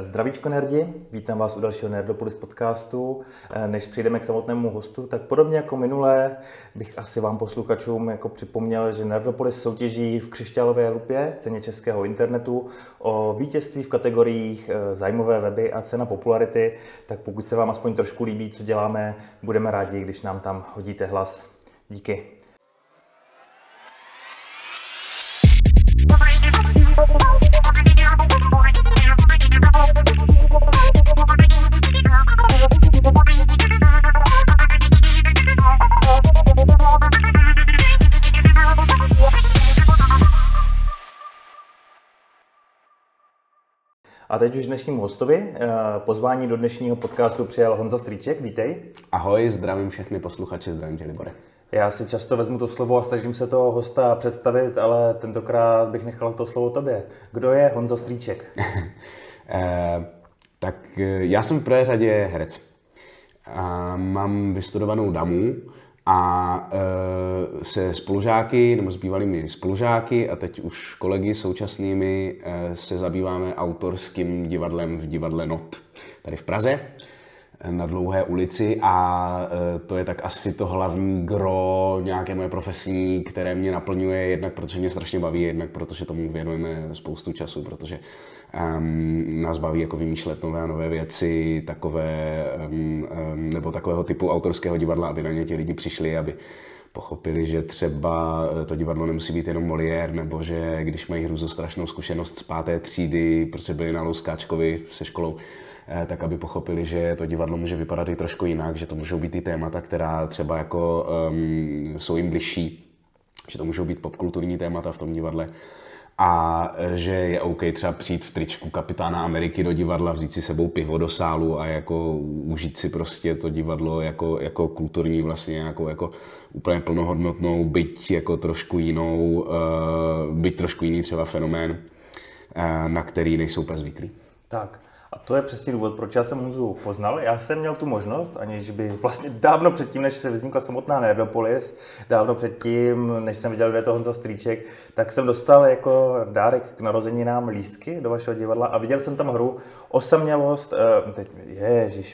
Zdravíčko nerdi, vítám vás u dalšího Nerdopolis podcastu. Než přijdeme k samotnému hostu, tak podobně jako minulé bych asi vám posluchačům jako připomněl, že Nerdopolis soutěží v křišťálové lupě ceně českého internetu o vítězství v kategoriích eh, zájmové weby a cena popularity. Tak pokud se vám aspoň trošku líbí, co děláme, budeme rádi, když nám tam hodíte hlas. Díky. A teď už dnešnímu hostovi. Eh, pozvání do dnešního podcastu přijal Honza Stříček. Vítej. Ahoj, zdravím všechny posluchače, zdravím tě, Libore. Já si často vezmu to slovo a snažím se toho hosta představit, ale tentokrát bych nechal to slovo tobě. Kdo je Honza Stříček? eh, tak eh, já jsem v prvé řadě herec. A mám vystudovanou damu, a e, se spolužáky, nebo s bývalými spolužáky a teď už kolegy současnými e, se zabýváme autorským divadlem v divadle Not tady v Praze na dlouhé ulici a e, to je tak asi to hlavní gro nějaké moje profesní, které mě naplňuje jednak protože mě strašně baví, jednak protože tomu věnujeme spoustu času, protože um, nás baví jako vymýšlet nové a nové věci, takové, um, um, nebo takového typu autorského divadla, aby na ně ti lidi přišli, aby pochopili, že třeba to divadlo nemusí být jenom Molière, nebo že když mají strašnou zkušenost z páté třídy, protože byli na Louskáčkovi se školou, tak aby pochopili, že to divadlo může vypadat i trošku jinak, že to můžou být i témata, která třeba jako um, jsou jim bližší, že to můžou být popkulturní témata v tom divadle a eh, že je OK třeba přijít v tričku kapitána Ameriky do divadla, vzít si sebou pivo do sálu a jako užít si prostě to divadlo jako, jako kulturní vlastně jako, jako úplně plnohodnotnou, byť jako trošku jinou, uh, byť trošku jiný třeba fenomén, na který nejsou úplně zvyklí. Tak, to je přesně důvod, proč já jsem Honzu poznal. Já jsem měl tu možnost, aniž by vlastně dávno předtím, než se vznikla samotná Nerdopolis, dávno předtím, než jsem viděl, kde je to Honza Strýček, tak jsem dostal jako dárek k narozeninám lístky do vašeho divadla a viděl jsem tam hru Osamělost, uh, teď,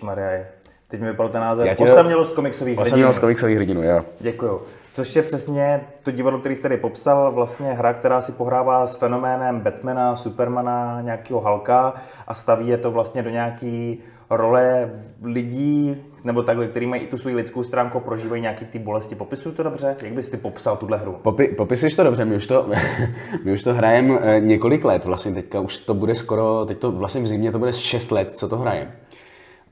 Maria, teď mi vypadl ten název, tě... Osamělost komiksových hrdinů. Osamělost komiksových hrdinů, jo. Děkuju. Což je přesně to divadlo, který jsi tady popsal, vlastně hra, která si pohrává s fenoménem Batmana, Supermana, nějakého Halka a staví je to vlastně do nějaký role lidí, nebo takhle, který mají i tu svou lidskou stránku, prožívají nějaký ty bolesti. Popisuju to dobře? Jak bys ty popsal tuhle hru? Popi, popisuješ to dobře, my už to, my už to hrajeme eh, několik let, vlastně teďka už to bude skoro, teď to vlastně v zimě to bude 6 let, co to hrajeme.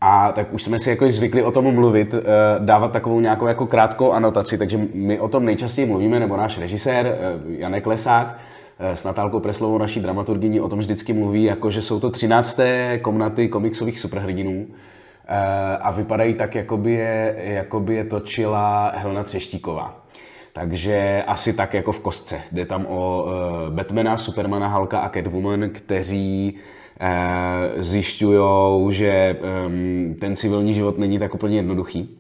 A tak už jsme si jako zvykli o tom mluvit, eh, dávat takovou nějakou jako krátkou anotaci, takže my o tom nejčastěji mluvíme, nebo náš režisér eh, Janek Lesák, eh, s Natálkou Preslovou, naší dramaturgyní, o tom vždycky mluví, jako že jsou to 13. komnaty komiksových superhrdinů a vypadají tak, jako by je, jako by je točila Helena Třeštíková. Takže asi tak jako v kostce. Jde tam o Batmana, Supermana, Halka a Catwoman, kteří zjišťují, že ten civilní život není tak úplně jednoduchý,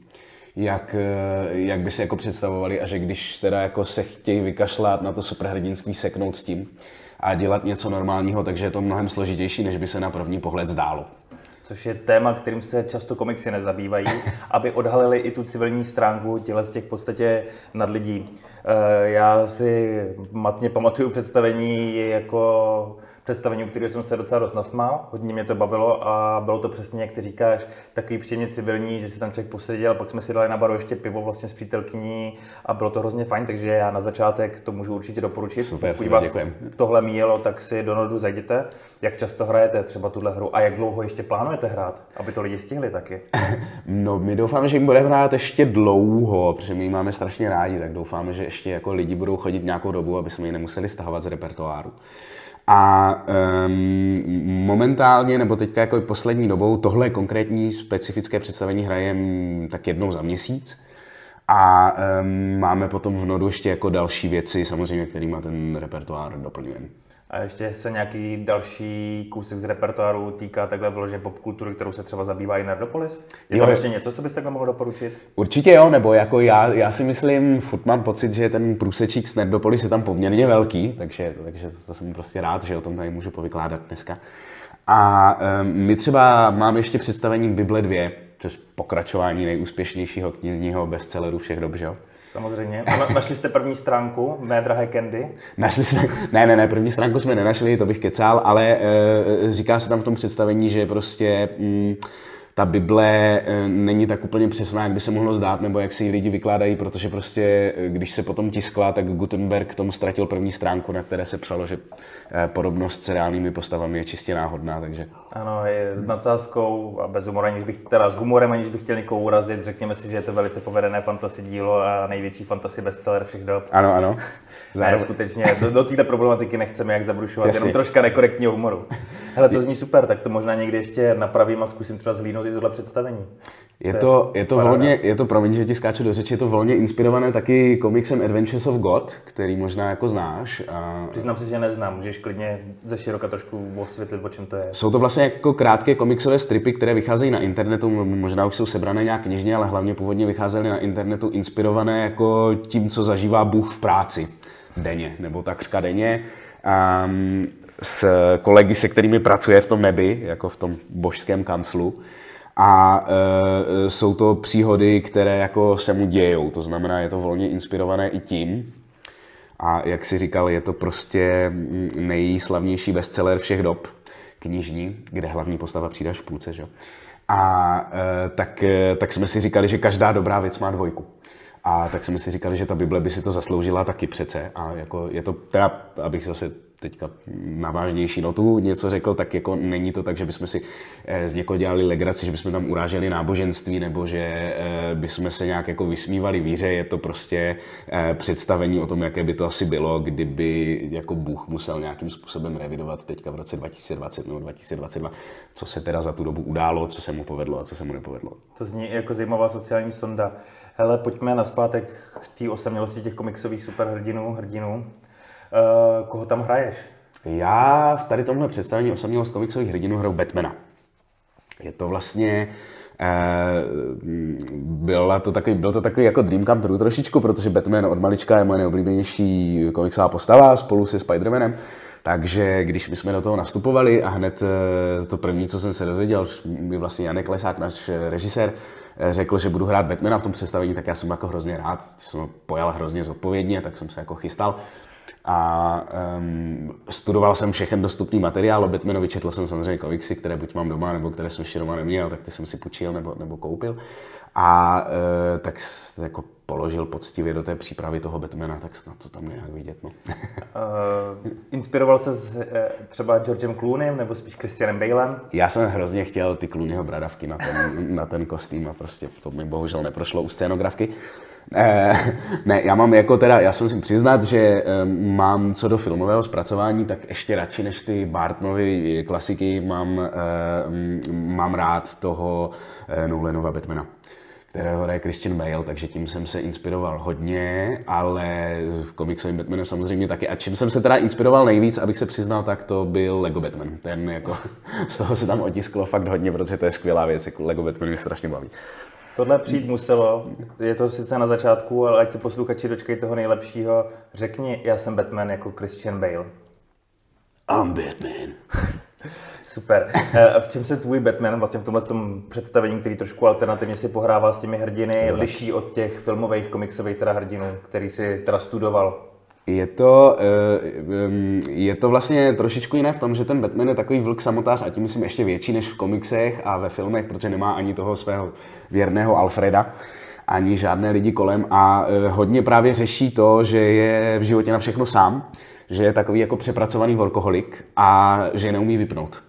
jak, eh, jak by se jako představovali a že když teda jako se chtějí vykašlat na to superhrdinství, seknout s tím a dělat něco normálního, takže je to mnohem složitější, než by se na první pohled zdálo což je téma, kterým se často komiksy nezabývají, aby odhalili i tu civilní stránku těle z těch v podstatě nad lidí. Eh, já si matně pamatuju představení jako představení, u kterého jsem se docela dost nasmál, hodně mě to bavilo a bylo to přesně, jak ty říkáš, takový příjemně civilní, že si tam člověk poseděl, pak jsme si dali na baru ještě pivo vlastně s přítelkyní a bylo to hrozně fajn, takže já na začátek to můžu určitě doporučit. Super, Pokud vás děkujem. tohle míjelo, tak si do Nodu zajděte. Jak často hrajete třeba tuhle hru a jak dlouho ještě plánujete hrát, aby to lidi stihli taky? No, my doufáme, že jim bude hrát ještě dlouho, protože my máme strašně rádi, tak doufáme, že ještě jako lidi budou chodit nějakou dobu, aby jsme ji nemuseli stahovat z repertoáru. A um, momentálně, nebo teďka jako poslední dobou, tohle konkrétní specifické představení hrajem tak jednou za měsíc. A um, máme potom v nodu ještě jako další věci, samozřejmě, kterými ten repertoár doplňujeme. A ještě se nějaký další kousek z repertoáru týká takhle vloženě popkultury, kterou se třeba zabývá i Nerdopolis? Je to ještě něco, co byste takhle mohl doporučit? Určitě jo, nebo jako já, já si myslím, furt mám pocit, že ten průsečík z Nerdopolis je tam poměrně velký, takže, takže to jsem prostě rád, že o tom tady můžu povykládat dneska. A um, my třeba máme ještě představení Bible 2, což pokračování nejúspěšnějšího knižního bestselleru všech dob, že jo? Samozřejmě. A našli jste první stránku, mé drahé Candy? Našli jsme, ne, ne, ne, první stránku jsme nenašli, to bych kecal, ale e, říká se tam v tom představení, že prostě... Mm, ta Bible eh, není tak úplně přesná, jak by se mohlo zdát, nebo jak si ji lidi vykládají, protože prostě, eh, když se potom tiskla, tak Gutenberg tomu ztratil první stránku, na které se psalo, že eh, podobnost s reálnými postavami je čistě náhodná, takže... Ano, je s nadsázkou a bez humoru, aniž bych, teda s humorem, aniž bych chtěl někoho urazit, řekněme si, že je to velice povedené fantasy dílo a největší fantasy bestseller všech dob. Ano, ano. Zároveň... Ne, skutečně, do, do této problematiky nechceme jak zabrušovat, Jasně. jenom troška nekorektního humoru. Hele, to zní super, tak to možná někdy ještě napravím a zkusím třeba zhlídnout i tohle představení. Je to, je to, volně, je to, promiň, že ti skáču do řeči, je to volně inspirované taky komiksem Adventures of God, který možná jako znáš. A... Přiznám si, že neznám, můžeš klidně ze široka trošku osvětlit, o čem to je. Jsou to vlastně jako krátké komiksové stripy, které vycházejí na internetu, možná už jsou sebrané nějak knižně, ale hlavně původně vycházely na internetu inspirované jako tím, co zažívá Bůh v práci denně, nebo takřka denně. Um, s kolegy, se kterými pracuje v tom nebi, jako v tom božském kanclu. A e, jsou to příhody, které jako se mu dějou, to znamená, je to volně inspirované i tím. A jak si říkal, je to prostě nejslavnější bestseller všech dob, knižní, kde hlavní postava přijde až v půlce. Že? A e, tak, e, tak jsme si říkali, že každá dobrá věc má dvojku. A tak jsme si říkali, že ta Bible by si to zasloužila taky přece. A jako je to teda, abych zase teďka na vážnější notu něco řekl, tak jako není to tak, že bychom si eh, z někoho dělali legraci, že bychom tam uráželi náboženství nebo že eh, bychom se nějak jako vysmívali víře. Je to prostě eh, představení o tom, jaké by to asi bylo, kdyby jako Bůh musel nějakým způsobem revidovat teďka v roce 2020 nebo 2022, co se teda za tu dobu událo, co se mu povedlo a co se mu nepovedlo. To zní jako zajímavá sociální sonda. Hele, pojďme na zpátek k té osamělosti těch komiksových superhrdinů, hrdinů. Uh, koho tam hraješ? Já v tady tomhle představení osamělost komiksových hrdinů hraju Batmana. Je to vlastně Uh, byla to takový, byl to takový jako dream come true trošičku, protože Batman od malička je moje nejoblíbenější komiksová postava spolu se Spider-Manem. Takže když my jsme do toho nastupovali a hned eh, to první, co jsem se dozvěděl, mi vlastně Janek Lesák, náš režisér, řekl, že budu hrát Batmana v tom představení, tak já jsem jako hrozně rád, jsem pojal hrozně zodpovědně, tak jsem se jako chystal a um, studoval jsem všechen dostupný materiál o Batmanovi, četl jsem samozřejmě komiksy, které buď mám doma, nebo které jsem ještě doma neměl, tak ty jsem si půjčil nebo, nebo koupil. A uh, tak jako položil poctivě do té přípravy toho Batmana, tak snad to tam nějak vidět. No. uh, inspiroval se s, uh, třeba Georgem Clooneym nebo spíš Christianem Balem? Já jsem hrozně chtěl ty Clooneyho bradavky na ten, na ten kostým a prostě to mi bohužel neprošlo u scénografky. Eh, ne, já mám jako teda, já jsem si přiznat, že eh, mám co do filmového zpracování, tak ještě radši než ty Bartnovy klasiky mám, eh, mám rád toho Nolanova Batmana kterého hraje Christian Bale, takže tím jsem se inspiroval hodně, ale komiksovým Batmanem samozřejmě taky. A čím jsem se teda inspiroval nejvíc, abych se přiznal, tak to byl Lego Batman. Ten jako, z toho se tam otisklo fakt hodně, protože to je skvělá věc, jako Lego Batman mě strašně baví. Tohle přijít muselo, je to sice na začátku, ale ať si posluchači dočkají toho nejlepšího. Řekni, já jsem Batman jako Christian Bale. I'm Batman. Super. Eh, v čem se tvůj Batman vlastně v tomhle tom představení, který trošku alternativně si pohrával s těmi hrdiny, liší od těch filmových, komiksových teda hrdinů, který si teda studoval? Je to, eh, je to vlastně trošičku jiné v tom, že ten Batman je takový vlk samotář a tím myslím ještě větší než v komiksech a ve filmech, protože nemá ani toho svého věrného Alfreda ani žádné lidi kolem a eh, hodně právě řeší to, že je v životě na všechno sám, že je takový jako přepracovaný workoholik a že neumí vypnout.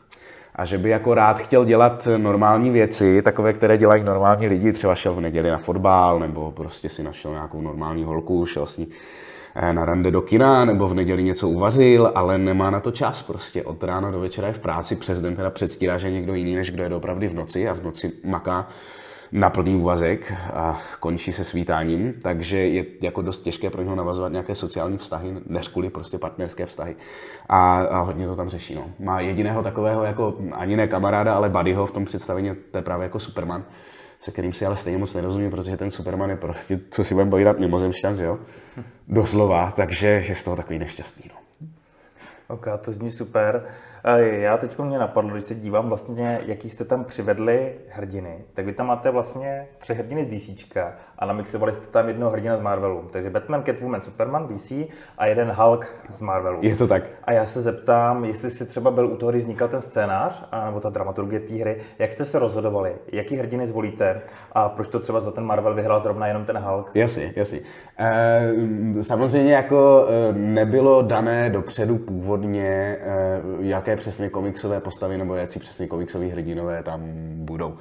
A že by jako rád chtěl dělat normální věci, takové, které dělají normální lidi, třeba šel v neděli na fotbal, nebo prostě si našel nějakou normální holku, šel s ní na rande do kina nebo v neděli něco uvařil, ale nemá na to čas prostě. Od rána do večera je v práci, přes den teda předstírá, že někdo jiný, než kdo je opravdu v noci a v noci maká na plný úvazek a končí se svítáním, takže je jako dost těžké pro něho navazovat nějaké sociální vztahy, než kvůli prostě partnerské vztahy. A, a hodně to tam řeší. No. Má jediného takového jako ani ne kamaráda, ale buddyho v tom představení, to je právě jako Superman se kterým si ale stejně moc nerozumím, protože ten Superman je prostě, co si budeme povídat, mimozemšťan, že jo? Doslova, takže je z toho takový nešťastný, no. Ok, to zní super. Já teď mě napadlo, když se dívám vlastně, jaký jste tam přivedli hrdiny, tak vy tam máte vlastně tři hrdiny z DC a namixovali jste tam jednoho hrdina z Marvelu. Takže Batman, Catwoman, Superman, DC a jeden Hulk z Marvelu. Je to tak. A já se zeptám, jestli si třeba byl u toho, když vznikal ten scénář, nebo ta dramaturgie té hry, jak jste se rozhodovali, jaký hrdiny zvolíte a proč to třeba za ten Marvel vyhrál zrovna jenom ten Hulk? Jasně, jasně. E, samozřejmě jako eh, nebylo dané dopředu původně, e, přesně komiksové postavy nebo jaký přesně komiksoví hrdinové tam budou.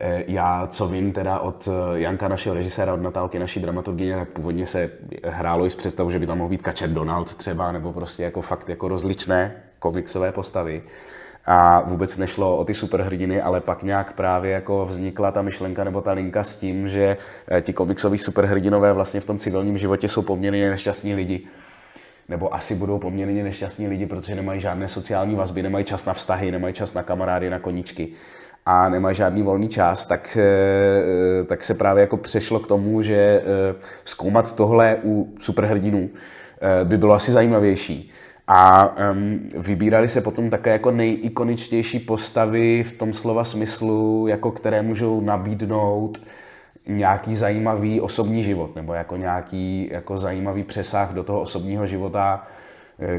Eh, já, co vím teda od eh, Janka, našeho režiséra, od Natálky, naší dramaturgyně, tak původně se hrálo i s představou, že by tam mohl být Kačer Donald třeba, nebo prostě jako fakt jako rozličné komiksové postavy. A vůbec nešlo o ty superhrdiny, ale pak nějak právě jako vznikla ta myšlenka nebo ta linka s tím, že eh, ti komiksoví superhrdinové vlastně v tom civilním životě jsou poměrně nešťastní lidi nebo asi budou poměrně nešťastní lidi, protože nemají žádné sociální vazby, nemají čas na vztahy, nemají čas na kamarády, na koníčky a nemá žádný volný čas, tak, eh, tak se právě jako přešlo k tomu, že eh, zkoumat tohle u superhrdinů eh, by bylo asi zajímavější. A um, vybírali se potom také jako nejikoničtější postavy v tom slova smyslu, jako které můžou nabídnout nějaký zajímavý osobní život, nebo jako nějaký jako zajímavý přesah do toho osobního života,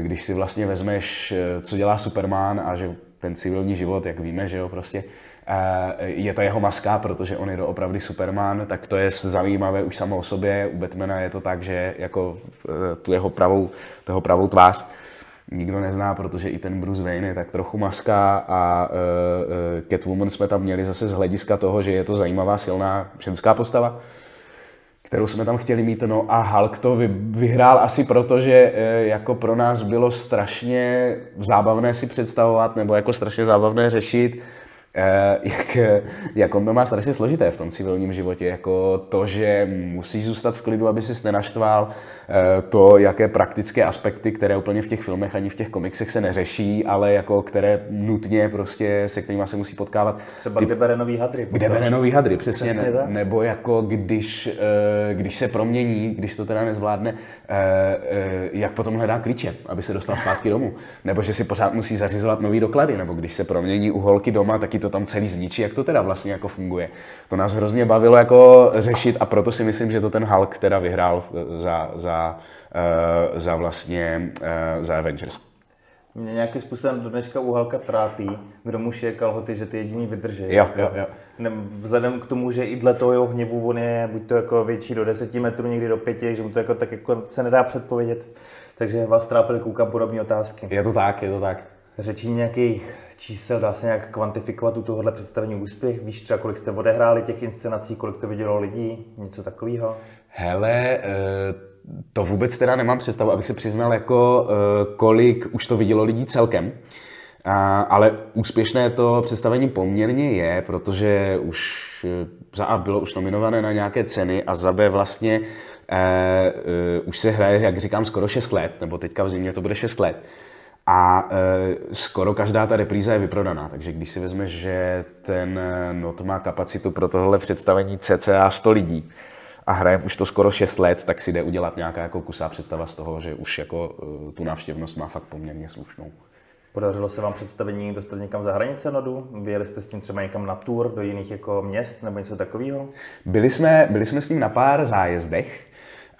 když si vlastně vezmeš, co dělá Superman a že ten civilní život, jak víme, že jo, prostě je to jeho maska, protože on je opravdu Superman, tak to je zajímavé už samo o sobě. U Batmana je to tak, že jako tu jeho pravou, toho pravou tvář nikdo nezná, protože i ten Bruce Wayne je tak trochu maska a uh, Catwoman jsme tam měli zase z hlediska toho, že je to zajímavá, silná ženská postava, kterou jsme tam chtěli mít. No a Hulk to vyhrál asi proto, že jako pro nás bylo strašně zábavné si představovat, nebo jako strašně zábavné řešit, jak, jak on to má strašně složité v tom civilním životě. Jako to, že musíš zůstat v klidu, aby si nenaštval, eh, to, jaké praktické aspekty, které úplně v těch filmech ani v těch komiksech se neřeší, ale jako které nutně prostě se kterými se musí potkávat. Třeba Ty, kde bere nový hadry. Kde bere nový hadry, přesně. přesně ne, nebo jako když, eh, když se promění, když to teda nezvládne, jak potom hledá klíče, aby se dostal zpátky domů. Nebo že si pořád musí zařizovat nový doklady, nebo když se promění u holky doma, taky to tam celý zničí, jak to teda vlastně jako funguje. To nás hrozně bavilo jako řešit a proto si myslím, že to ten Hulk teda vyhrál za, za, uh, za vlastně uh, za Avengers. Mě nějakým způsobem do dneška u Halka trápí, kdo mu šije kalhoty, že ty jediný vydrží. Jo, jo, jo. Vzhledem k tomu, že i dle toho jeho hněvu on je buď to jako větší do 10 metrů, někdy do 5, že mu to jako tak jako se nedá předpovědět. Takže vás trápily koukám podobné otázky. Je to tak, je to tak. Řečí nějakých čísel, dá se nějak kvantifikovat u tohohle představení úspěch? Víš třeba, kolik jste odehráli těch inscenací, kolik to vidělo lidí, něco takového? Hele, eh, to vůbec teda nemám představu, abych se přiznal, jako eh, kolik už to vidělo lidí celkem. Ale úspěšné to představení poměrně je, protože už eh, za A bylo už nominované na nějaké ceny a za B vlastně eh, už se hraje, jak říkám, skoro 6 let, nebo teďka v zimě to bude 6 let. A e, skoro každá ta repríza je vyprodaná, takže když si vezmeš, že ten not má kapacitu pro tohle představení cca 100 lidí a hraje už to skoro 6 let, tak si jde udělat nějaká jako kusá představa z toho, že už jako e, tu návštěvnost má fakt poměrně slušnou. Podařilo se vám představení dostat někam za hranice nodu? Vyjeli jste s tím třeba někam na tour do jiných jako měst nebo něco takového? Byli jsme, byli jsme s ním na pár zájezdech,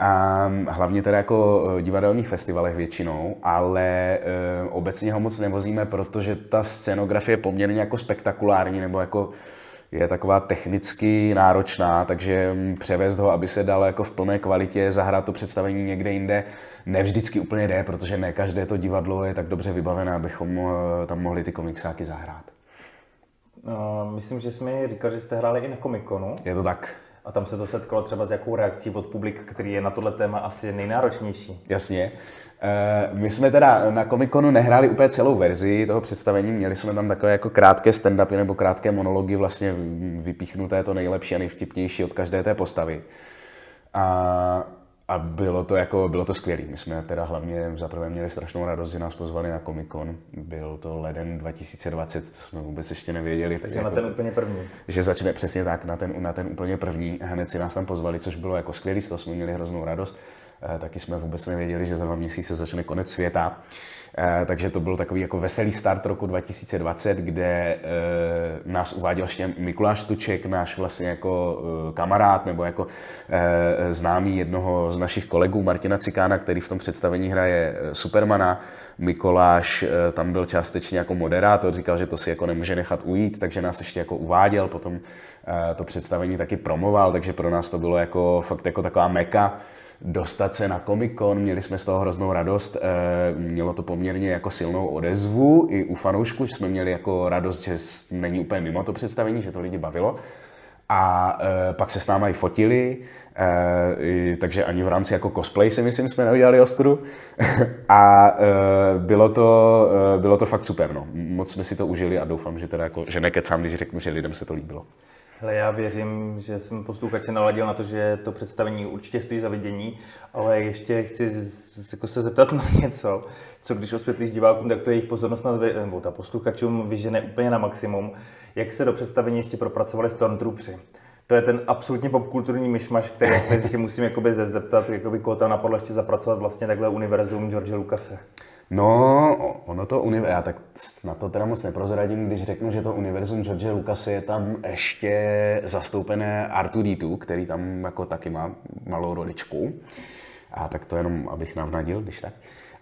a hlavně teda jako eh, divadelních festivalech většinou, ale e, obecně ho moc nevozíme, protože ta scenografie je poměrně jako spektakulární, nebo jako je taková technicky náročná, takže mm, převést ho, aby se dal jako v plné kvalitě zahrát to představení někde jinde, nevždycky úplně jde, protože ne každé to divadlo je tak dobře vybavené, abychom eh, tam mohli ty komiksáky zahrát. Uh, myslím, že jsme říkali, že jste hráli i na komikonu. Je to tak. A tam se to setkalo třeba s jakou reakcí od publika, který je na tohle téma asi nejnáročnější. Jasně. Eh, my jsme teda na Comic-Conu nehráli úplně celou verzi toho představení, měli jsme tam takové jako krátké stand-upy nebo krátké monology, vlastně vypíchnuté to nejlepší a nejvtipnější od každé té postavy. A a bylo to jako, bylo to skvělé. My jsme teda hlavně zaprvé měli strašnou radost, že nás pozvali na Comic Con. Byl to leden 2020, to jsme vůbec ještě nevěděli. Takže jako, na ten úplně první. Že začne přesně tak, na ten, na ten úplně první. Hned si nás tam pozvali, což bylo jako skvělé, z toho jsme měli hroznou radost. taky jsme vůbec nevěděli, že za dva měsíce začne konec světa. Eh, takže to byl takový jako veselý start roku 2020, kde eh, nás uváděl ještě Mikuláš Tuček, náš vlastně jako eh, kamarád nebo jako známý jednoho z našich kolegů Martina Cikána, který v tom představení hraje Supermana. Mikoláš tam byl částečně jako moderátor, říkal, že to si jako nemůže nechat ujít, takže nás ještě jako uváděl, potom to představení taky promoval, takže pro nás to bylo jako fakt jako taková meka dostat se na Comic Con, měli jsme z toho hroznou radost, eh, mělo to poměrně jako silnou odezvu i u fanoušků, jsme měli jako radost, že není úplně mimo to představení, že to lidi bavilo. A e, pak se s námi i fotili, e, takže ani v rámci jako cosplay si myslím jsme neudělali ostudu. a bylo, to, bylo to fakt super, no. Moc jsme si to užili a doufám, že teda jako, že nekecám, když řeknu, že lidem se to líbilo. Hele, já věřím, že jsem posluchače naladil na to, že to představení určitě stojí za vidění, ale ještě chci jako se zeptat na něco, co když osvětlíš divákům, tak to jejich pozornost na, nebo ta posluchačům vyžene úplně na maximum. Jak se do představení ještě propracovali Stormtroopři? To je ten absolutně popkulturní myšmaš, který se ještě musím jakoby zeptat, jakoby koho tam napadlo ještě zapracovat vlastně takhle univerzum George Lucase. No, ono to univerzum, já tak na to teda moc neprozradím, když řeknu, že to univerzum George Lucas je tam ještě zastoupené R2D2, který tam jako taky má malou roličku. A tak to jenom, abych navnadil, když tak.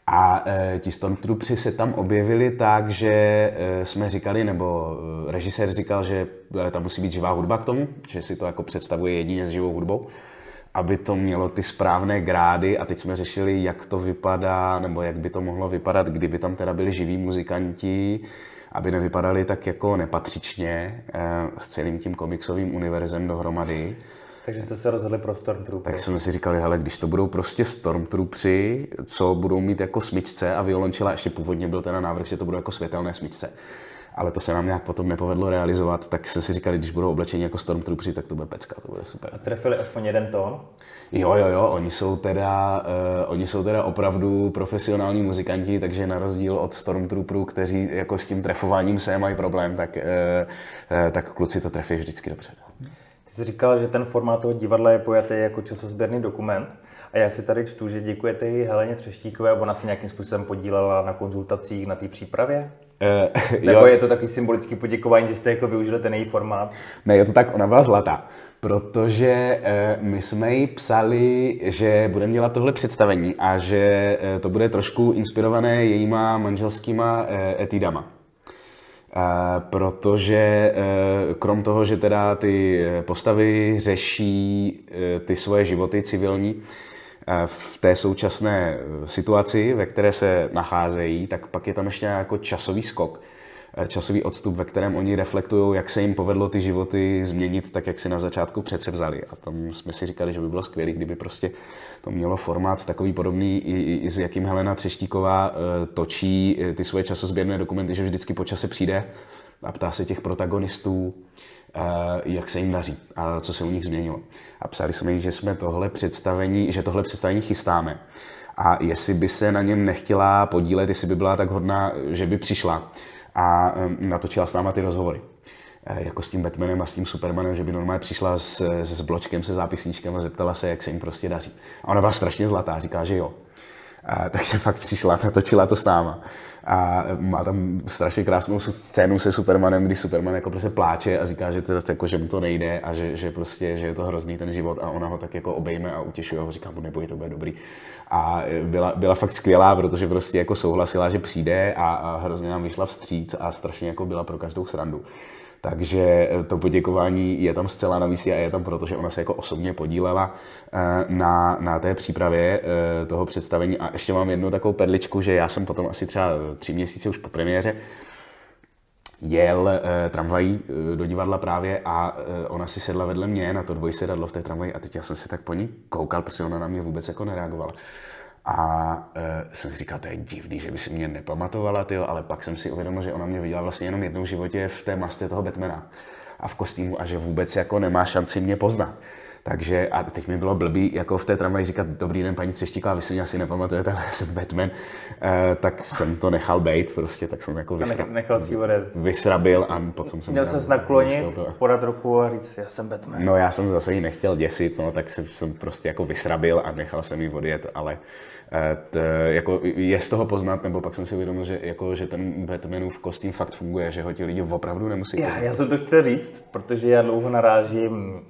A e, ti Stormtroopři se tam objevili tak, že e, jsme říkali, nebo e, režisér říkal, že e, tam musí být živá hudba k tomu, že si to jako představuje jedině s živou hudbou aby to mělo ty správné grády a teď jsme řešili, jak to vypadá, nebo jak by to mohlo vypadat, kdyby tam teda byli živí muzikanti, aby nevypadali tak jako nepatřičně eh, s celým tím komiksovým univerzem dohromady. Takže jste se rozhodli pro Stormtrooper. Tak jsme si říkali, hele, když to budou prostě Stormtroopři, co budou mít jako smyčce a violončela, ještě původně byl ten návrh, že to budou jako světelné smyčce ale to se nám nějak potom nepovedlo realizovat, tak se si říkali, když budou oblečeni jako Stormtroopři, tak to bude pecka, to bude super. A trefili aspoň jeden tón? Jo, jo, jo, oni jsou teda, uh, oni jsou teda opravdu profesionální muzikanti, takže na rozdíl od Stormtrooperů, kteří jako s tím trefováním se mají problém, tak, uh, uh, tak kluci to trefí vždycky dobře. Ty jsi říkal, že ten formát toho divadla je pojatý jako časozběrný dokument. A já si tady čtu, že děkujete i Heleně Třeštíkové, ona se nějakým způsobem podílela na konzultacích na té přípravě? Uh, Nebo jo. je to takový symbolický poděkování, že jste jako využili ten její formát? Ne, je to tak, ona byla zlatá. Protože uh, my jsme jí psali, že budeme dělat tohle představení a že uh, to bude trošku inspirované jejíma manželskýma uh, etidama. Uh, protože uh, krom toho, že teda ty postavy řeší uh, ty svoje životy civilní, v té současné situaci, ve které se nacházejí, tak pak je tam ještě jako časový skok, eh, časový odstup, ve kterém oni reflektují, jak se jim povedlo ty životy změnit tak, jak si na začátku přece vzali. A tam jsme si říkali, že by bylo skvělé, kdyby prostě to mělo formát takový podobný, i, i, i s jakým Helena Třeštíková uh, točí eh, ty svoje časozběrné dokumenty, že vždycky po čase přijde a ptá se těch protagonistů, jak se jim daří a co se u nich změnilo. A psali jsme jim, že jsme tohle představení, že tohle představení chystáme. A jestli by se na něm nechtěla podílet, jestli by byla tak hodná, že by přišla a natočila s náma ty rozhovory e, jako s tím Batmanem a s tím Supermanem, že by normálně přišla s, s bločkem, se zápisníčkem a zeptala se, jak se jim prostě daří. A ona byla strašně zlatá, říká, že jo. A, takže fakt přišla, natočila to s náma. A má tam strašně krásnou scénu se Supermanem, kdy Superman jako prostě pláče a říká, že, to, jako, že mu to nejde a že, že, prostě, že je to hrozný ten život a ona ho tak jako obejme a utěšuje ho, říká mu neboj, to bude dobrý. A byla, byla fakt skvělá, protože prostě jako souhlasila, že přijde a, a hrozně nám vyšla vstříc a strašně jako byla pro každou srandu. Takže eh, to poděkování je tam zcela na místě a je tam proto, že ona se jako osobně podílela eh, na, na té přípravě eh, toho představení. A ještě mám jednu takovou perličku, že já jsem potom asi třeba tři měsíce už po premiéře jel tramvají do divadla právě a ona si sedla vedle mě na to dvojsedadlo v té tramvaji a teď já jsem si tak po ní koukal, protože ona na mě vůbec jako nereagovala. A e, jsem si říkal, to je divný, že by si mě nepamatovala, tyjo, ale pak jsem si uvědomil, že ona mě viděla vlastně jenom jednou v životě v té masce toho Batmana a v kostýmu a že vůbec jako nemá šanci mě poznat. Takže a teď mi bylo blbý, jako v té tramvaji říkat, dobrý den, paní Třeštíková, vy si mě asi nepamatujete, ale jsem Batman, e, tak jsem to nechal bejt prostě, tak jsem jako vysra... nechal si vysrabil a potom jsem... Měl se naklonit, podat ruku a říct, já jsem Batman. No já jsem zase ji nechtěl děsit, no, tak jsem, jsem prostě jako vysrabil a nechal jsem ji odjet, ale Eh, t, jako je z toho poznat, nebo pak jsem si uvědomil, že, jako, že ten Batmanův kostým fakt funguje, že ho ti lidi opravdu nemusí já, já jsem to chtěl říct, protože já dlouho narážím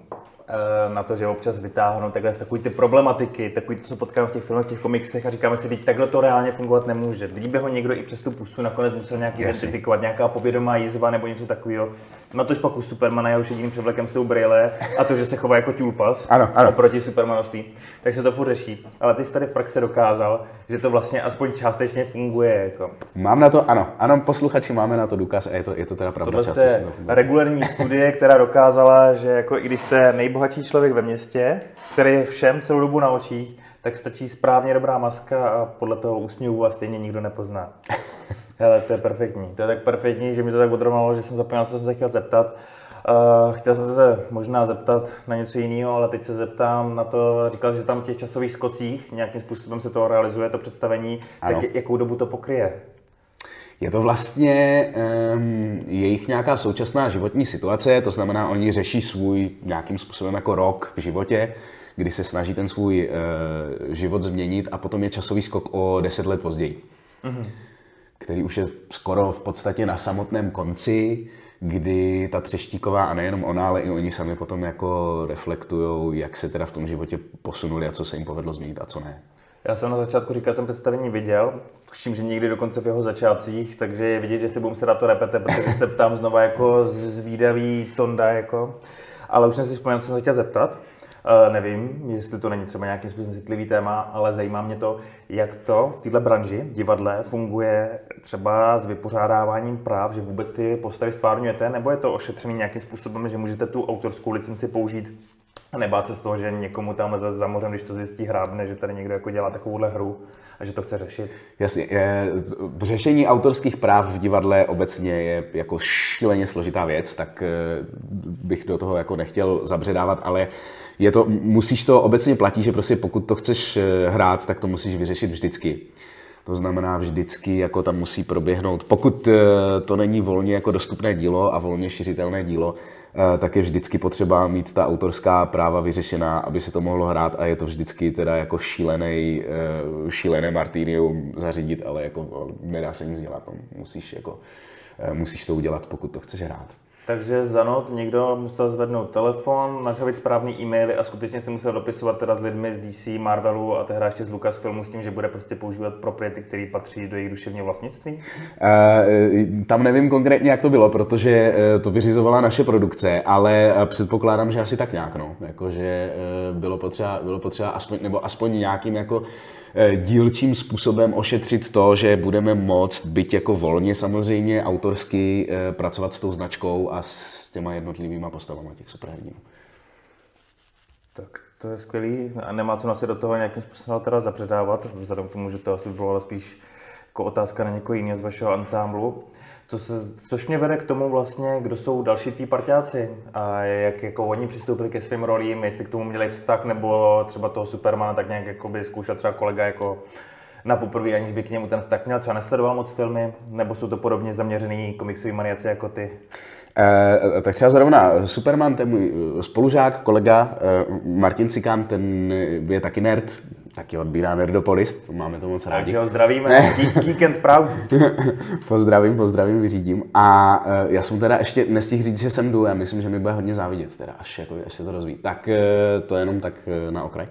na to, že občas vytáhnou takhle takový ty problematiky, takový to, co potkáme v těch filmech, v těch komiksech a říkáme si, teď takhle to reálně fungovat nemůže. Když by ho někdo i přes tu pusu nakonec musel nějak identifikovat, nějaká povědomá jízva nebo něco takového. Na to pak u Supermana já už jediným převlekem jsou brýle a to, že se chová jako tulpas ano, ano. oproti Supermanovství, tak se to furt řeší. Ale ty jsi tady v praxi dokázal, že to vlastně aspoň částečně funguje. Jako. Mám na to, ano, ano, posluchači, máme na to důkaz a je to, je to teda pravda. Tohle je regulární studie, která dokázala, že jako i když jste nejbohatší člověk ve městě, který je všem celou dobu na očích, tak stačí správně dobrá maska a podle toho úsměvu a stejně nikdo nepozná. Hele, to je perfektní. To je tak perfektní, že mi to tak odrovnalo, že jsem zapomněl, co jsem se chtěl zeptat. Uh, chtěl jsem se možná zeptat na něco jiného, ale teď se zeptám na to, říkal jsi, že tam v těch časových skocích nějakým způsobem se to realizuje, to představení, ano. tak jakou dobu to pokryje? Je to vlastně um, jejich nějaká současná životní situace, to znamená, oni řeší svůj nějakým způsobem jako rok v životě, kdy se snaží ten svůj uh, život změnit a potom je časový skok o deset let později, mm-hmm. který už je skoro v podstatě na samotném konci, kdy ta Třeštíková a nejenom ona, ale i oni sami potom jako reflektují, jak se teda v tom životě posunuli a co se jim povedlo změnit a co ne. Já jsem na začátku říkal, jsem představení viděl, tuším, že někdy dokonce v jeho začátcích, takže je vidět, že si budu se na to repete, protože se ptám znova jako zvídavý tonda, jako. Ale už jsem si vzpomněl, co jsem se chtěl zeptat. Uh, nevím, jestli to není třeba nějakým způsobem citlivý téma, ale zajímá mě to, jak to v této branži, divadle, funguje třeba s vypořádáváním práv, že vůbec ty postavy stvárňujete, nebo je to ošetřený nějakým způsobem, že můžete tu autorskou licenci použít a nebát se z toho, že někomu tam za, za mořem, když to zjistí, hrábne, že tady někdo jako dělá takovouhle hru a že to chce řešit. Jasně, je, řešení autorských práv v divadle obecně je jako šíleně složitá věc, tak eh, bych do toho jako nechtěl zabředávat, ale je to, musíš to obecně platí, že prostě pokud to chceš eh, hrát, tak to musíš vyřešit vždycky. To znamená vždycky, jako tam musí proběhnout, pokud eh, to není volně jako dostupné dílo a volně šiřitelné dílo, tak je vždycky potřeba mít ta autorská práva vyřešená, aby se to mohlo hrát a je to vždycky teda jako šílený, eh, šílené martyrium zařídit, ale jako nedá se nic dělat, no. musíš, jako, eh, musíš to udělat, pokud to chceš hrát. Takže za not někdo musel zvednout telefon, nažavit správný e-maily a skutečně se musel dopisovat teda s lidmi z DC, Marvelu a tehdy ještě z Lucasfilmu s tím, že bude prostě používat propriety, které patří do jejich duševního vlastnictví? Uh, tam nevím konkrétně, jak to bylo, protože uh, to vyřizovala naše produkce, ale předpokládám, že asi tak nějak, no. Jako, že bylo potřeba, bylo potřeba aspoň, nebo aspoň nějakým jako Eh, dílčím způsobem ošetřit to, že budeme moct, byť jako volně samozřejmě, autorsky eh, pracovat s tou značkou a s těma jednotlivýma postavama těch superhrdinů. Tak to je skvělý a nemá co nás do toho nějakým způsobem teda zapředávat, vzhledem k tomu, že to asi bylo spíš jako otázka na někoho jiného z vašeho ansámblu. Co se, což mě vede k tomu vlastně, kdo jsou další tví partiáci a jak jako oni přistoupili ke svým rolím, jestli k tomu měli vztah, nebo třeba toho Supermana tak nějak jako by zkoušel třeba kolega jako na poprvé, aniž by k němu ten vztah měl, třeba nesledoval moc filmy, nebo jsou to podobně zaměřený komiksový maniaci jako ty? Eh, tak třeba zrovna Superman, ten můj spolužák, kolega eh, Martin Cikán, ten je taky nerd, taky odbírá Nerdopolis, máme to moc rádi. Takže ho zdravíme, Geek and Proud. pozdravím, pozdravím, vyřídím. A uh, já jsem teda ještě nestihl říct, že jsem jdu, já myslím, že mi bude hodně závidět, teda, až, jako, až se to rozvíjí. Tak uh, to je jenom tak uh, na okraj.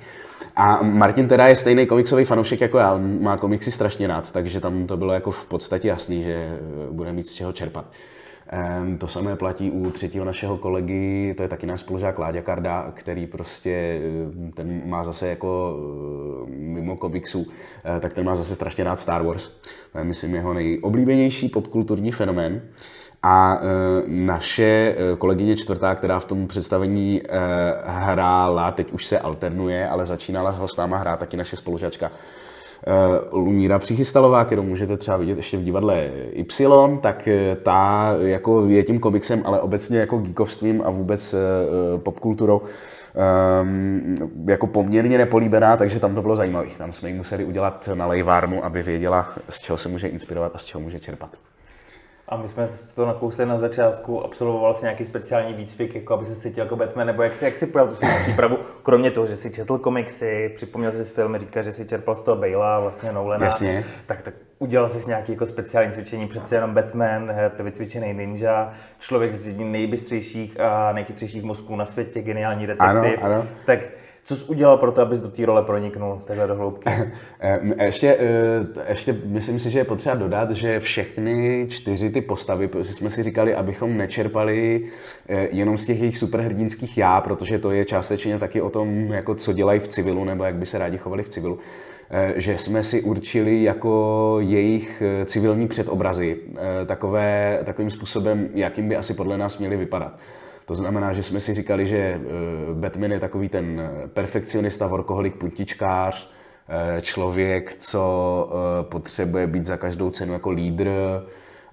A Martin teda je stejný komiksový fanoušek jako já, má komiksy strašně rád, takže tam to bylo jako v podstatě jasný, že bude mít z čeho čerpat. To samé platí u třetího našeho kolegy, to je taky náš spolužák Láďa Karda, který prostě, ten má zase jako mimo komiksu, tak ten má zase strašně rád Star Wars. To je, myslím, jeho nejoblíbenější popkulturní fenomén. A naše kolegyně čtvrtá, která v tom představení hrála, teď už se alternuje, ale začínala ho s náma hrát taky naše spolužačka Lumíra Přichystalová, kterou můžete třeba vidět ještě v divadle Y, tak ta jako je tím komiksem, ale obecně jako geekovstvím a vůbec popkulturou um, jako poměrně nepolíbená, takže tam to bylo zajímavé. Tam jsme ji museli udělat na lejvárnu, aby věděla, z čeho se může inspirovat a z čeho může čerpat. A my jsme to nakousli na začátku, absolvoval jsi nějaký speciální výcvik, jako aby se cítil jako Batman, nebo jak jsi, jak jsi pojal tu svou přípravu, kromě toho, že jsi četl komiksy, připomněl jsi z filmy, říká, že jsi čerpal z toho Bale'a, vlastně Nolana, Jasně. tak, tak udělal jsi nějaký jako speciální cvičení, přece jenom Batman, eh, to vycvičený ninja, člověk z nejbystřejších a nejchytřejších mozků na světě, geniální detektiv. Ano, ano. Tak co jsi udělal pro to, abys do té role proniknul takhle do hloubky? ještě, eh, ještě myslím si, že je potřeba dodat, že všechny čtyři ty postavy, jsme si říkali, abychom nečerpali eh, jenom z těch jejich superhrdinských já, protože to je částečně taky o tom, jako co dělají v civilu, nebo jak by se rádi chovali v civilu eh, že jsme si určili jako jejich civilní předobrazy takové, takovým způsobem, jakým by asi podle nás měli vypadat. To znamená, že jsme si říkali, že eh, Batman je takový ten eh, perfekcionista, workoholik, puntičkář, eh, člověk, co potřebuje být za každou cenu jako lídr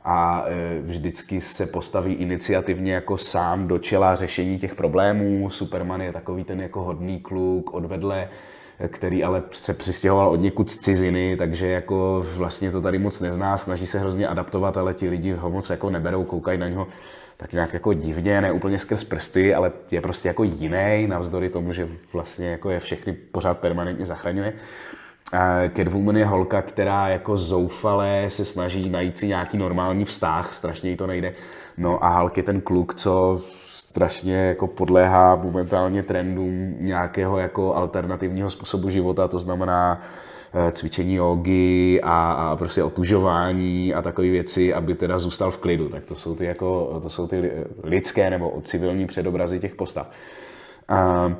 a vždycky se postaví iniciativně jako sám do čela řešení těch problémů. Superman je takový ten jako hodný kluk odvedle, který ale se přistěhoval od někud z ciziny, takže jako vlastně to tady moc nezná, snaží se hrozně adaptovat, ale ti lidi ho moc jako neberou, koukají na něho tak nějak jako divně, ne úplně skrz prsty, ale je prostě jako jiný, navzdory tomu, že vlastně jako je všechny pořád permanentně zachraňuje. Catwoman je holka, která jako zoufale se snaží najít si nějaký normální vztah, strašně jí to nejde. No a Hulk je ten kluk, co strašně jako podléhá momentálně trendům nějakého jako alternativního způsobu života, to znamená cvičení jogy a, a prostě otužování a takové věci, aby teda zůstal v klidu. Tak to jsou ty, jako, to jsou ty lidské nebo civilní předobrazy těch postav. A,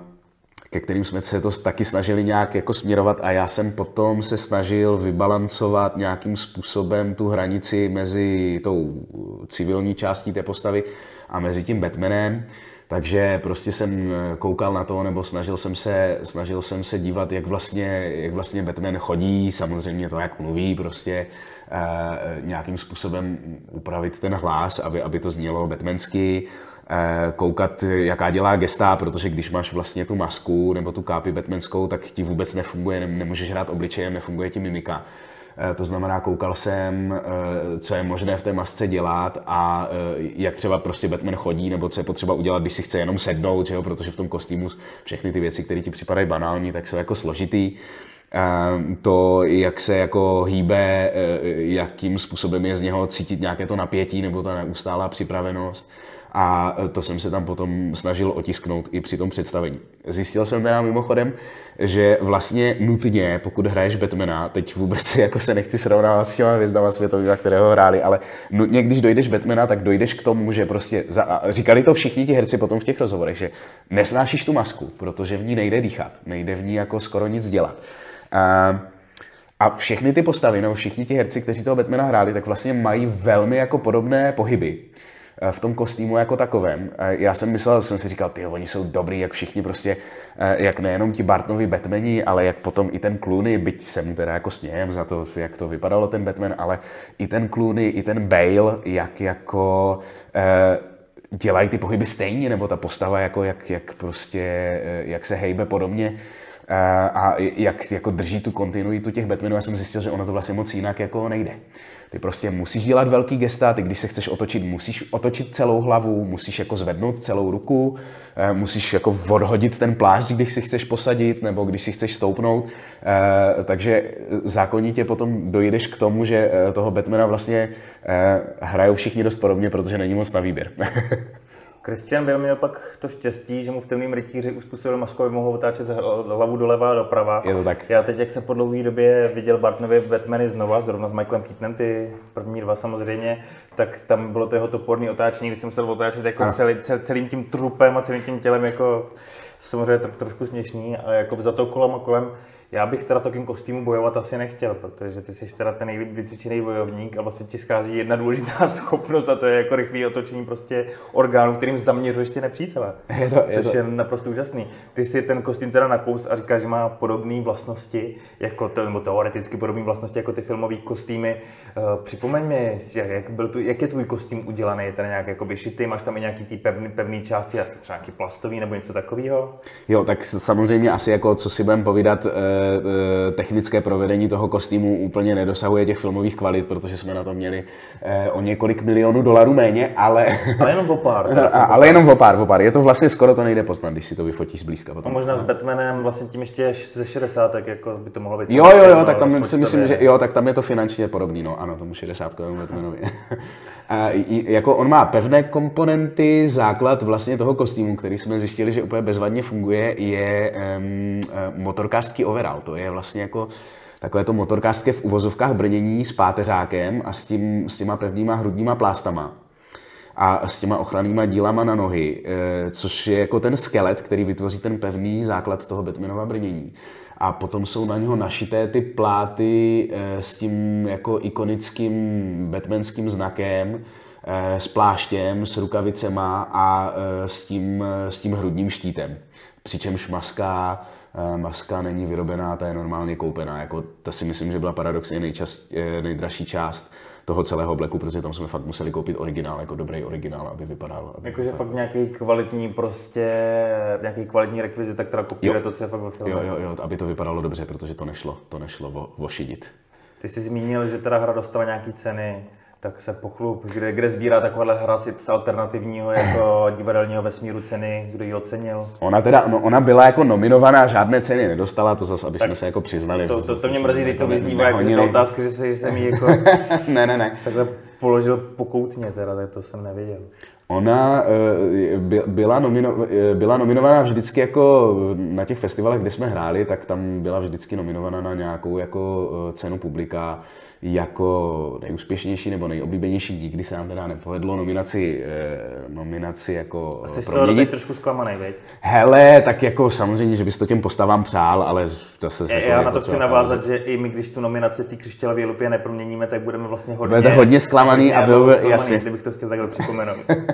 ke kterým jsme se to taky snažili nějak jako směrovat a já jsem potom se snažil vybalancovat nějakým způsobem tu hranici mezi tou civilní částí té postavy a mezi tím Batmanem. Takže prostě jsem eh, koukal na to, nebo snažil jsem se, snažil jsem se dívat, jak vlastně, jak vlastně Batman chodí, samozřejmě to, jak mluví, prostě eh, nějakým způsobem upravit ten hlas, aby, aby to znělo batmansky, eh, koukat, jaká dělá gesta, protože když máš vlastně tu masku nebo tu kápi batmanskou, tak ti vůbec nefunguje, nemůžeš hrát obličejem, nefunguje ti mimika. Eh, to znamená, koukal jsem, eh, co je možné v té masce dělat a eh, jak třeba prostě Batman chodí, nebo co je potřeba udělat, když si chce jenom sednout, že jo? protože v tom kostýmu všechny ty věci, které ti připadají banální, tak jsou jako složitý to, jak se jako hýbe, jakým způsobem je z něho cítit nějaké to napětí nebo ta neustálá připravenost a to jsem se tam potom snažil otisknout i při tom představení. Zjistil jsem teda mimochodem, že vlastně nutně, pokud hraješ Batmana, teď vůbec jako se nechci srovnávat s těma hvězdama světovými, které ho hráli, ale nutně, když dojdeš Batmana, tak dojdeš k tomu, že prostě, za, říkali to všichni ti herci potom v těch rozhovorech, že nesnášíš tu masku, protože v ní nejde dýchat, nejde v ní jako skoro nic dělat. A, a všechny ty postavy, nebo všichni ti herci, kteří toho Batmana hráli, tak vlastně mají velmi jako podobné pohyby. Eh, v tom kostýmu jako takovém. Eh, já jsem myslel, jsem si říkal, ty oni jsou dobrý, jak všichni prostě, eh, jak nejenom ti Bartnovi Batmani, ale jak potom i ten Clooney, byť jsem teda jako smějem za to, jak to vypadalo ten Batman, ale i ten Clooney, i ten Bale, jak jako dělají ty pohyby stejně, nebo ta postava, jako jak, jak prostě, jak se hejbe podobně a jak jako drží tu kontinuitu těch Batmanů, já jsem zjistil, že ono to vlastně moc jinak jako nejde. Ty prostě musíš dělat velký gesta, ty když se chceš otočit, musíš otočit celou hlavu, musíš jako zvednout celou ruku, eh, musíš jako odhodit ten plášť, když si chceš posadit, nebo když si chceš stoupnout. Eh, takže zákonitě potom dojdeš k tomu, že eh, toho Batmana vlastně hrajou všichni dost podobně, protože není moc na výběr. Christian Bale měl pak to štěstí, že mu v temném rytíři uspůsobil masku, aby mohl otáčet hlavu doleva a doprava. Je to tak. Já teď, jak jsem po dlouhé době viděl Bartnovi Batmany znova, zrovna s Michaelem Keatonem, ty první dva samozřejmě, tak tam bylo to jeho toporné otáčení, kdy jsem musel otáčet jako celý, celým tím trupem a celým tím tělem jako samozřejmě tro, trošku směšný, ale jako za to kolem a kolem já bych teda v takovém kostýmu bojovat asi nechtěl, protože ty jsi teda ten nejlíp vycvičený bojovník a vlastně ti schází jedna důležitá schopnost a to je jako rychlé otočení prostě orgánu, kterým zaměřuješ ty nepřítele. Je to, je což to. je naprosto úžasný. Ty si ten kostým teda nakous a říkáš, že má podobné vlastnosti, jako to, nebo teoreticky podobné vlastnosti jako ty filmové kostýmy. Uh, připomeň mi, jak, byl tu, jak je tvůj kostým udělaný, je ten nějak jakoby šitý, máš tam i nějaký ty pevný, pevný části, asi třeba nějaký plastový nebo něco takového? Jo, tak samozřejmě asi jako co si budeme povídat, eh, Eh, technické provedení toho kostýmu úplně nedosahuje těch filmových kvalit, protože jsme na to měli eh, o několik milionů dolarů méně, ale... Ale jenom o pár. Ale jenom o pár, o pár. Je to vlastně skoro to nejde poznat, když si to vyfotíš zblízka. Potom. A možná s Batmanem vlastně tím ještě ze 60, tak jako by to mohlo být. Jo, jo, jo, tak tam si myslím, že jo, tak tam je to finančně podobný, no ano, tomu 60 Batmanovi. A jako on má pevné komponenty, základ vlastně toho kostýmu, který jsme zjistili, že úplně bezvadně funguje, je um, motorkářský overall. To je vlastně jako takové to motorkářské v uvozovkách brnění s páteřákem a s, tím, s těma pevnýma hrudníma plástama a s těma ochrannýma dílama na nohy, eh, což je jako ten skelet, který vytvoří ten pevný základ toho Batmanova brnění a potom jsou na něho našité ty pláty eh, s tím jako ikonickým batmanským znakem, eh, s pláštěm, s rukavicema a eh, s tím, s tím hrudním štítem. Přičemž maska, maska není vyrobená, ta je normálně koupená. Jako, ta si myslím, že byla paradoxně nejčast, nejdražší část toho celého bleku, protože tam jsme fakt museli koupit originál, jako dobrý originál, aby vypadal. Aby Jakože fakt nějaký kvalitní prostě, nějaký kvalitní rekvizit, tak teda kopíruje to, co je fakt ve filmu. Jo, jo, jo, aby to vypadalo dobře, protože to nešlo, to nešlo ošidit. Ty jsi zmínil, že teda hra dostala nějaký ceny tak se pochlup, kde, kde sbírá takovéhle hra z alternativního jako divadelního vesmíru ceny, kdo ji ocenil? Ona teda, no, ona byla jako nominovaná, žádné ceny nedostala, to zase, aby tak jsme se jako přiznali. To, to, to, to mě mrzí, teď to vyznívá jako ta otázka, že, se, že jsem jí jako ne, ne, ne. takhle položil pokoutně, teda, tak to jsem nevěděl. Ona eh, byla, nomino, eh, byla nominovaná vždycky jako na těch festivalech, kde jsme hráli, tak tam byla vždycky nominovaná na nějakou jako eh, cenu publika jako nejúspěšnější nebo nejoblíbenější. Nikdy se nám teda nepovedlo nominaci, nominaci jako Asi z toho teď trošku zklamaný, veď? Hele, tak jako samozřejmě, že bys to těm postavám přál, ale to se... Já, já na to chci navázat, že i my, když tu nominaci v té křišťálové lupě neproměníme, tak budeme vlastně hodně... Budete hodně zklamaný a byl, jasně. Kdybych to chtěl takhle připomenout.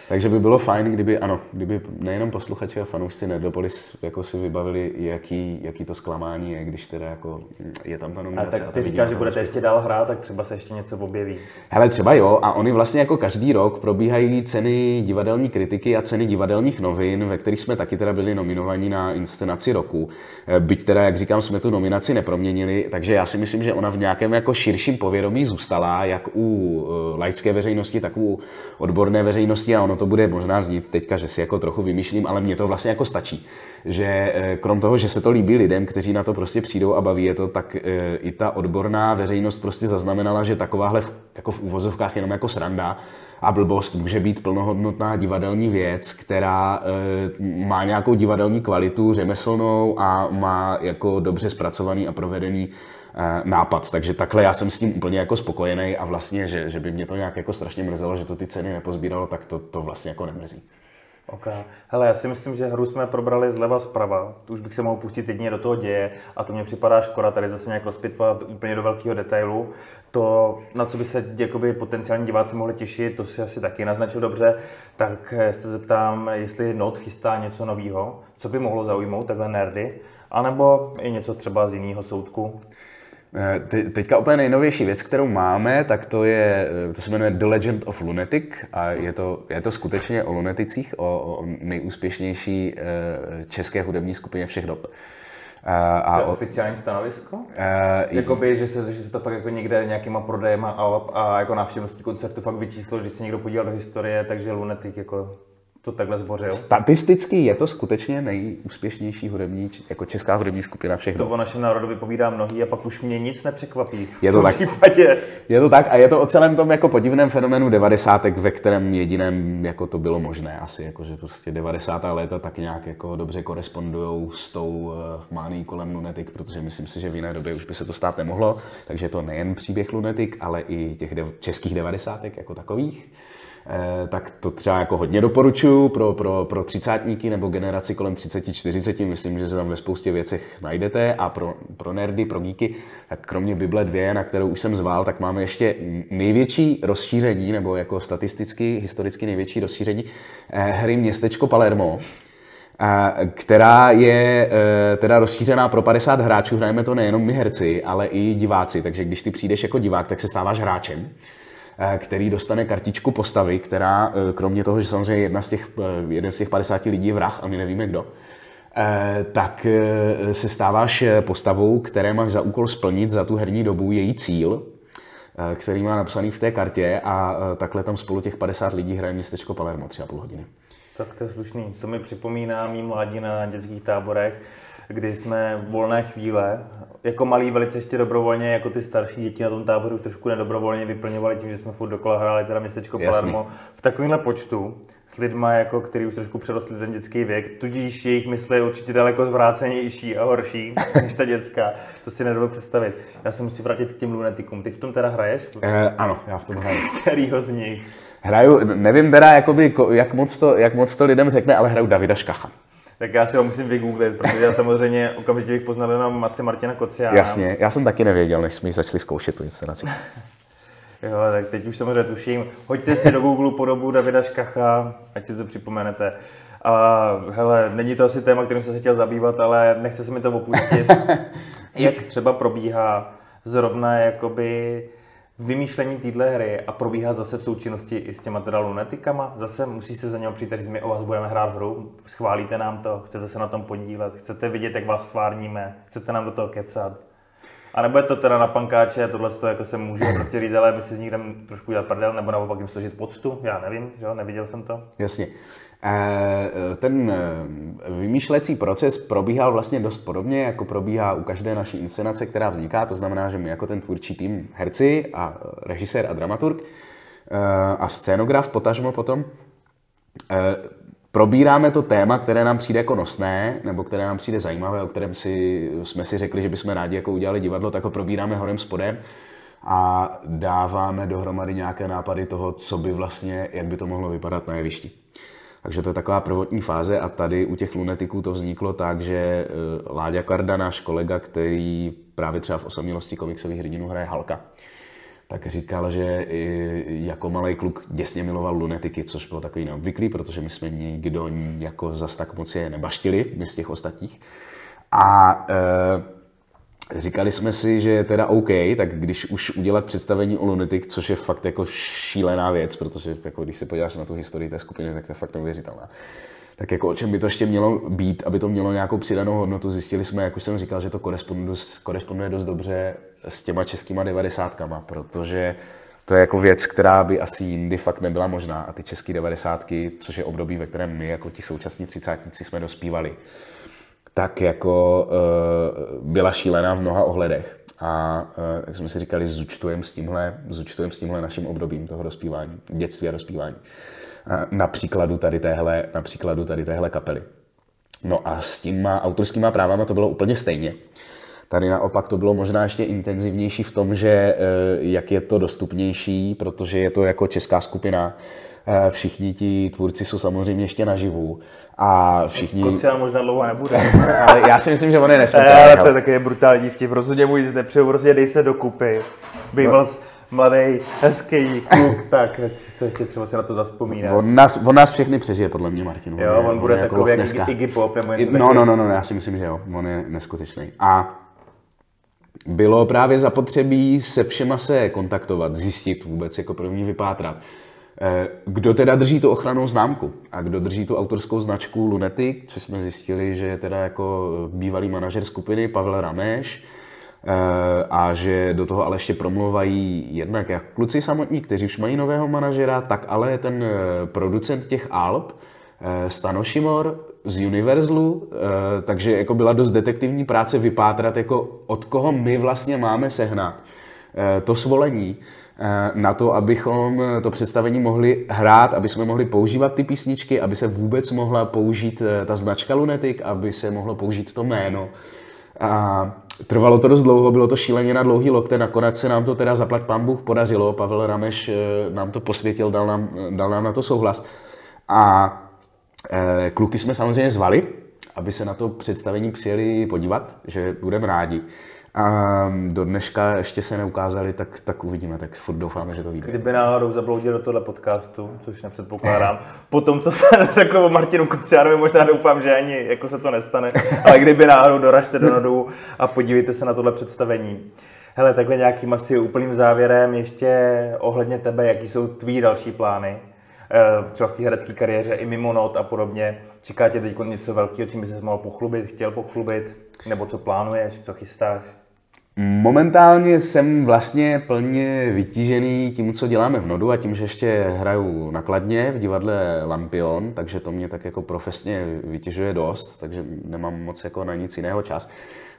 Takže by bylo fajn, kdyby, ano, kdyby nejenom posluchači a fanoušci Nerdopolis jako si vybavili, jaký, jaký to zklamání je, když teda jako je tam ta nominace. A tak ty a říkáš, že budete ještě dál hrát, tak třeba se ještě něco objeví. Hele, třeba jo, a oni vlastně jako každý rok probíhají ceny divadelní kritiky a ceny divadelních novin, ve kterých jsme taky teda byli nominovaní na inscenaci roku. Eh, byť teda, jak říkám, jsme tu nominaci neproměnili, takže já si myslím, že ona v nějakém jako širším povědomí zůstala, jak u eh, laické veřejnosti, tak u odborné veřejnosti a ono to bude možná znít teďka, že si jako trochu vymýšlím, ale mně to vlastně jako stačí. Že eh, krom toho, že se to líbí lidem, kteří na to prostě přijdou a baví je to, tak eh, i ta odborná veřejnost prostě zaznamenala, že takováhle jako v úvozovkách jenom jako sranda a blbost může být plnohodnotná divadelní věc, která e, má nějakou divadelní kvalitu řemeslnou a má jako dobře zpracovaný a provedený Eh, nápad. Takže takhle já jsem s tím úplně jako spokojený a vlastně, že, že by mě to nějak jako strašně mrzelo, že to ty ceny nepozbíralo, tak to, to vlastně jako nemrzí. Ok. Hele, já si myslím, že hru jsme probrali zleva zprava. Tu už bych se mohl pustit jedině do toho děje a to mě připadá škoda tady zase nějak rozpitvat úplně do velkého detailu. To, na co by se jakoby, potenciální diváci mohli těšit, to si asi taky naznačil dobře, tak se zeptám, jestli Not chystá něco nového, co by mohlo zaujmout takhle nerdy, anebo i něco třeba z jiného soudku. Eh, te, teďka úplně nejnovější věc, kterou máme, tak to je, eh, to se jmenuje The Legend of Lunatic a je to, je to skutečně o luneticích, o, o nejúspěšnější eh, české hudební skupině všech dob. A, a to je oficiální stanovisko? Uh, Jakoby, že se, že se to fakt jako někde nějakýma prodejema a, a jako návštěvností koncertu fakt vyčíslilo, když se někdo podíval do historie, takže Lunatic jako to takhle zbořil? Statisticky je to skutečně nejúspěšnější hudební, jako česká hudební skupina všech. To o našem národu vypovídá mnohý a pak už mě nic nepřekvapí. Je to tak. Případě. Je to tak a je to o celém tom jako podivném fenoménu devadesátek, ve kterém jediném jako to bylo možné asi, jako že prostě 90. léta tak nějak jako dobře korespondují s tou uh, kolem Lunetik, protože myslím si, že v jiné době už by se to stát nemohlo, takže to nejen příběh Lunetik, ale i těch de- českých devadesátek jako takových. Tak to třeba jako hodně doporučuju pro, pro, pro třicátníky nebo generaci kolem 30-40. Myslím, že se tam ve spoustě věcech najdete a pro, pro nerdy, pro geeky, tak kromě Bible 2, na kterou už jsem zval, tak máme ještě největší rozšíření, nebo jako statisticky, historicky největší rozšíření hry Městečko Palermo, která je teda rozšířená pro 50 hráčů. Hrajeme to nejenom my herci, ale i diváci. Takže když ty přijdeš jako divák, tak se stáváš hráčem který dostane kartičku postavy, která e, kromě toho, že samozřejmě jedna z těch, jeden z těch 50 lidí je vrah a my nevíme kdo, tak se stáváš postavou, které máš za úkol splnit za tu herní dobu její cíl, který má napsaný v té kartě a takhle tam spolu těch 50 lidí hraje městečko Palermo, tři a půl hodiny. Tak to je slušný. To mi připomíná mý mládí na dětských táborech, kdy jsme volné chvíle, jako malí velice ještě dobrovolně, jako ty starší děti na tom táboru už trošku nedobrovolně vyplňovali tím, že jsme furt dokola hráli teda městečko Jasný. Palermo v takovémhle počtu s lidma, jako, který už trošku přerostli ten dětský věk, tudíž jejich mysl je určitě daleko zvrácenější a horší než ta dětská. To si nedovedu představit. Já se musím vrátit k těm lunetikům. Ty v tom teda hraješ? Eh, ano, já v tom hraju. Kterýho z nich? Hraju, nevím teda, jakoby, jak, moc to, jak moc to lidem řekne, ale hraju Davida Škacha. Tak já si ho musím vygooglit, protože já samozřejmě okamžitě bych poznal jenom asi Martina Kociána. Jasně, já jsem taky nevěděl, než jsme ji začali zkoušet tu inscenaci. jo, tak teď už samozřejmě tuším. Hoďte si do Google podobu Davida Škacha, ať si to připomenete. A hele, není to asi téma, kterým jsem se chtěl zabývat, ale nechce se mi to opustit. Jak třeba probíhá zrovna jakoby vymýšlení téhle hry a probíhá zase v součinnosti i s těma teda lunetikama. Zase musí se za něho přijít říct, my o vás budeme hrát hru, schválíte nám to, chcete se na tom podílet, chcete vidět, jak vás tvárníme, chcete nám do toho kecat. A nebo je to teda na pankáče, tohle to jako se může prostě říct, ale by si z nich trošku dělat prdel, nebo naopak jim složit poctu, já nevím, že jo, neviděl jsem to. Jasně. Eh, ten eh, vymýšlecí proces probíhal vlastně dost podobně, jako probíhá u každé naší inscenace, která vzniká. To znamená, že my jako ten tvůrčí tým herci a režisér a dramaturg a scénograf potažmo potom probíráme to téma, které nám přijde jako nosné, nebo které nám přijde zajímavé, o kterém si, jsme si řekli, že bychom rádi jako udělali divadlo, tak ho probíráme horem spodem a dáváme dohromady nějaké nápady toho, co by vlastně, jak by to mohlo vypadat na jevišti. Takže to je taková prvotní fáze a tady u těch lunetiků to vzniklo tak, že eh, Láďa Karda, náš kolega, který právě třeba v osamělosti komiksových hrdinů hraje Halka, tak říkal, že jako malý kluk děsně miloval lunetiky, což bylo takový neobvyklý, protože my jsme nikdo jako zas tak moc je nebaštili, my z těch ostatních. A e, Říkali jsme si, že je teda OK, tak když už udělat představení o Lunatic, což je fakt jako šílená věc, protože jako když se podíváš na tu historii té skupiny, tak to je fakt neuvěřitelná. Tak jako o čem by to ještě mělo být, aby to mělo nějakou přidanou hodnotu, zjistili jsme, jak už jsem říkal, že to koresponduje, koresponduje dost dobře s těma českýma devadesátkama, protože to je jako věc, která by asi jindy fakt nebyla možná a ty české devadesátky, což je období, ve kterém my jako ti současní třicátníci jsme dospívali, tak jako uh, byla šílená v mnoha ohledech. A uh, jak jsme si říkali, zúčtujeme s tímhle, zúčtujeme s tímhle naším obdobím toho dospívání, dětství a dospívání. Uh, na příkladu tady téhle, na příkladu tady téhle kapely. No a s těma autorskýma právama to bylo úplně stejně. Tady naopak to bylo možná ještě intenzivnější v tom, že jak je to dostupnější, protože je to jako česká skupina, všichni ti tvůrci jsou samozřejmě ještě naživu a všichni... Kocián možná dlouho nebude. ale já si myslím, že on je nesmutný. to je takový brutální vtip. Rozhodně můj nepřeju, prostě dej se dokupy. Býval no. mladý, hezký kluk, tak to ještě třeba si na to zaspomínat. On nás, on nás všechny přežije, podle mě, Martin. Jo, on, on bude on takový jako jak Iggy Pop nebo něco no, no, no, no, já si myslím, že jo, on je neskutečný. A bylo právě zapotřebí se všema se kontaktovat, zjistit vůbec, jako první vypátrat. Eh, kdo teda drží tu ochranou známku a kdo drží tu autorskou značku Lunety, co jsme zjistili, že je teda jako bývalý manažer skupiny Pavel Rameš eh, a že do toho ale ještě promluvají jednak jak kluci samotní, kteří už mají nového manažera, tak ale ten eh, producent těch Alp, Stano Šimor z Universalu, takže jako byla dost detektivní práce vypátrat, jako od koho my vlastně máme sehnat to svolení. Eh, na to, abychom to představení mohli hrát, aby jsme mohli používat ty písničky, aby se vůbec mohla použít eh, ta značka Lunetic, aby se mohlo použít to jméno. A trvalo to dost dlouho, bylo to šíleně na dlouhý lokte, nakonec se nám to teda zaplať pán Bůh podařilo, Pavel Rameš eh, nám to posvětil, dal nám, dal nám na to souhlas. A e, kluky jsme samozřejmě zvali, aby se na to představení přijeli podívat, že budeme rádi. A do dneška ještě se neukázali, tak, tak uvidíme, tak furt doufáme, že to vyjde. Kdyby náhodou zabloudil do tohle podcastu, což nepředpokládám, po tom, co jsem řekl o Martinu Kociánovi, možná doufám, že ani jako se to nestane, ale kdyby náhodou doražte do Nodu a podívejte se na tohle představení. Hele, takhle nějakým asi úplným závěrem ještě ohledně tebe, jaký jsou tvý další plány, eh, třeba v té herecké kariéře i mimo not a podobně. Čeká tě teď něco velkého, čím by se mohl pochlubit, chtěl pochlubit, nebo co plánuješ, co chystáš? Momentálně jsem vlastně plně vytížený tím, co děláme v Nodu a tím, že ještě hraju nakladně v divadle Lampion, takže to mě tak jako profesně vytěžuje dost, takže nemám moc jako na nic jiného čas.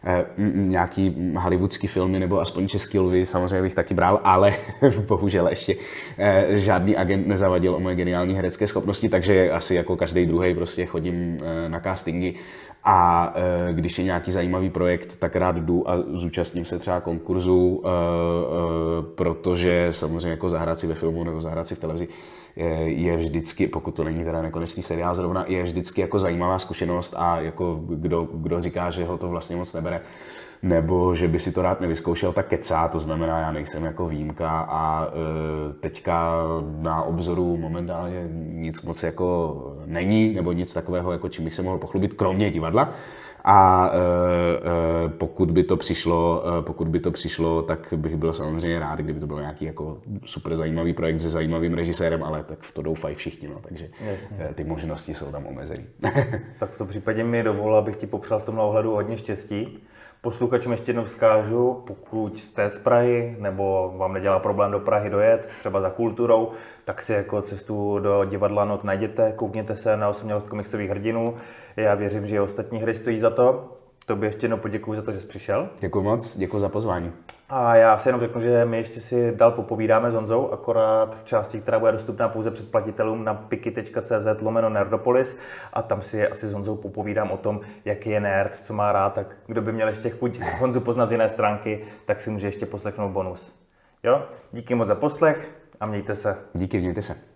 Eh, nějaký hollywoodský filmy nebo aspoň český lvy samozřejmě bych taky bral, ale bohužel ještě eh, žádný agent nezavadil o moje geniální herecké schopnosti, takže asi jako každý druhý prostě chodím eh, na castingy a když je nějaký zajímavý projekt, tak rád jdu a zúčastním se třeba konkurzu, protože samozřejmě jako zahrát si ve filmu nebo zahrát si v televizi je vždycky, pokud to není teda nekonečný seriál zrovna, je vždycky jako zajímavá zkušenost a jako kdo, kdo říká, že ho to vlastně moc nebere, nebo že by si to rád nevyzkoušel, tak kecá, to znamená, já nejsem jako výjimka a e, teďka na obzoru momentálně nic moc jako není, nebo nic takového, jako čím bych se mohl pochlubit, kromě divadla. A e, e, pokud by to přišlo, e, pokud by to přišlo, tak bych byl samozřejmě rád, kdyby to byl nějaký jako super zajímavý projekt se zajímavým režisérem, ale tak v to doufají všichni, no, takže Jasně. ty možnosti jsou tam omezené. tak v tom případě mi dovol, abych ti popřál v tomhle ohledu hodně štěstí. Posluchačům ještě jednou vzkážu, pokud jste z Prahy nebo vám nedělá problém do Prahy dojet, třeba za kulturou, tak si jako cestu do divadla Not najděte, koukněte se na osamělost komiksových hrdinů. Já věřím, že ostatní hry stojí za to. Tobě ještě jednou poděkuji za to, že jsi přišel. Děkuji moc, děkuji za pozvání. A já si jenom řeknu, že my ještě si dal popovídáme s Honzou, akorát v části, která bude dostupná pouze předplatitelům na piki.cz lomeno Nerdopolis a tam si asi s Honzou popovídám o tom, jaký je nerd, co má rád, tak kdo by měl ještě chuť Honzu poznat z jiné stránky, tak si může ještě poslechnout bonus. Jo? Díky moc za poslech a mějte se. Díky, mějte se.